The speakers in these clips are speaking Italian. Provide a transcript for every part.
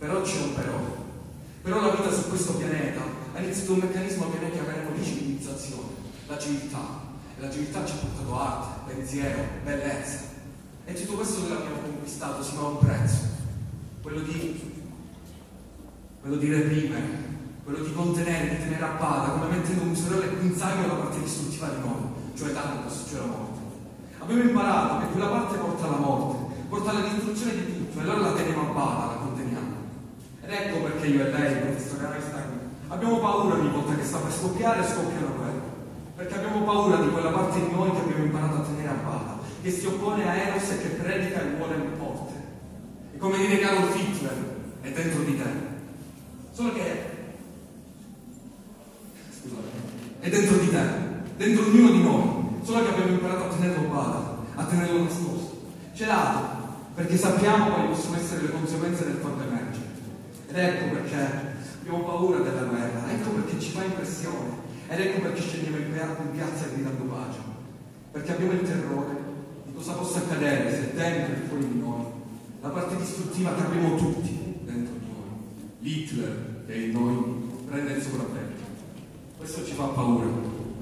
Però c'è un però. Però la vita su questo pianeta ha iniziato un meccanismo che noi chiameremo di civilizzazione, la civiltà. E la civiltà ci ha portato arte, pensiero, bellezza. E tutto questo che abbiamo conquistato si fa un prezzo, quello di, quello di reprimere, quello di contenere, di tenere a bada, come mettendo un ulteriore guinzaglio alla parte distruttiva di noi, cioè Thanos, cioè la morte. Abbiamo imparato che quella parte porta alla morte, porta alla distruzione di tutto, e allora la teniamo a bada, la conteniamo. Ed ecco perché io e lei, in questo canale Instagram, abbiamo paura ogni volta che sta per scoppiare scoppia una guerra. Perché abbiamo paura di quella parte di noi che abbiamo imparato a tenere a bada, che si oppone a Eros e che predica e vuole le porte. E come dire Carol Hitler, è dentro di te. Solo che è dentro di te, dentro ognuno di noi, solo che abbiamo imparato a tenerlo bada, a tenerlo nascosto. Celato, perché sappiamo quali possono essere le conseguenze del emergere. Ed ecco perché abbiamo paura della guerra, ecco perché ci fa impressione, ed ecco perché scendiamo in piazza gridando pace. Perché abbiamo il terrore di cosa possa accadere se dentro e fuori di noi la parte distruttiva che abbiamo tutti dentro di noi, l'Hitler che è in noi, prende il sopravvento. Questo ci fa paura,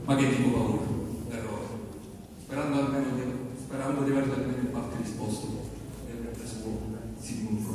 ma che tipo paura? Terrore. Sperando, almeno di, sperando di averlo almeno in parte risposto nel mentre suo Sigmund Freud.